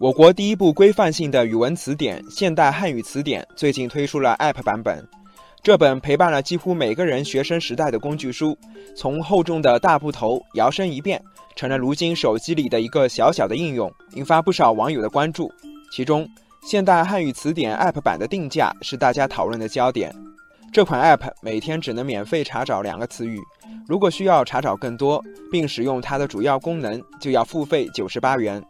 我国第一部规范性的语文词典《现代汉语词典》最近推出了 App 版本。这本陪伴了几乎每个人学生时代的工具书，从厚重的大部头摇身一变，成了如今手机里的一个小小的应用，引发不少网友的关注。其中，《现代汉语词典》App 版的定价是大家讨论的焦点。这款 App 每天只能免费查找两个词语，如果需要查找更多，并使用它的主要功能，就要付费九十八元。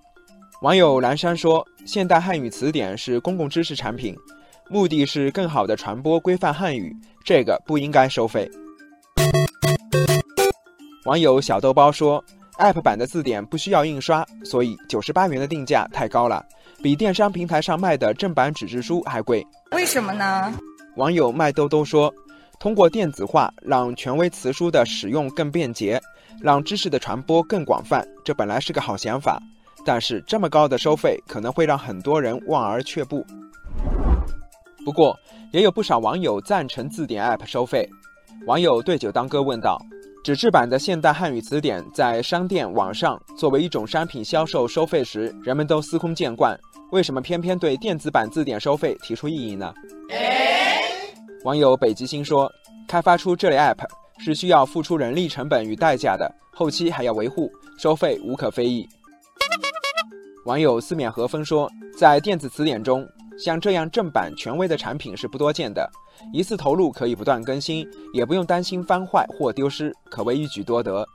网友蓝山说：“现代汉语词典是公共知识产品，目的是更好的传播规范汉语，这个不应该收费。”网友小豆包说：“App 版的字典不需要印刷，所以九十八元的定价太高了，比电商平台上卖的正版纸质书还贵。为什么呢？”网友麦兜兜说：“通过电子化，让权威词书的使用更便捷，让知识的传播更广泛，这本来是个好想法。”但是这么高的收费可能会让很多人望而却步。不过，也有不少网友赞成字典 App 收费。网友对酒当歌问道：“纸质版的现代汉语词典在商店网上作为一种商品销售收费时，人们都司空见惯，为什么偏偏对电子版字典收费提出异议呢？”网友北极星说：“开发出这类 App 是需要付出人力成本与代价的，后期还要维护，收费无可非议。”网友四面和风说，在电子词典中，像这样正版权威的产品是不多见的，一次投入可以不断更新，也不用担心翻坏或丢失，可谓一举多得。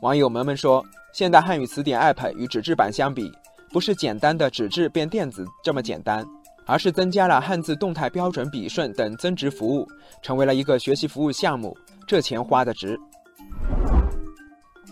网友们们说，现代汉语词典 App 与纸质版相比，不是简单的纸质变电子这么简单，而是增加了汉字动态标准笔顺等增值服务，成为了一个学习服务项目，这钱花的值。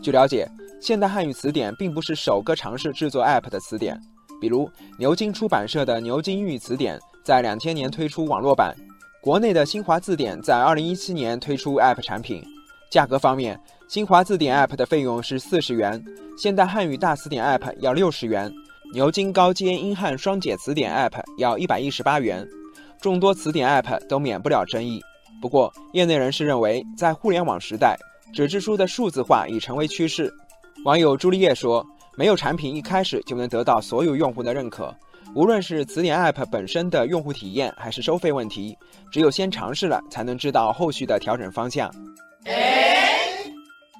据了解。现代汉语词典并不是首个尝试制作 App 的词典，比如牛津出版社的牛津英语词典在两千年推出网络版，国内的新华字典在二零一七年推出 App 产品。价格方面，新华字典 App 的费用是四十元，现代汉语大词典 App 要六十元，牛津高阶英汉双解词典 App 要一百一十八元。众多词典 App 都免不了争议，不过业内人士认为，在互联网时代，纸质书的数字化已成为趋势。网友朱丽叶说：“没有产品一开始就能得到所有用户的认可，无论是词典 App 本身的用户体验，还是收费问题，只有先尝试了，才能知道后续的调整方向。”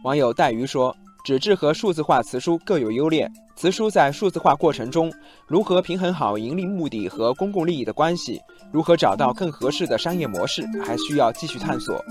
网友带鱼说：“纸质和数字化词书各有优劣，词书在数字化过程中如何平衡好盈利目的和公共利益的关系，如何找到更合适的商业模式，还需要继续探索。”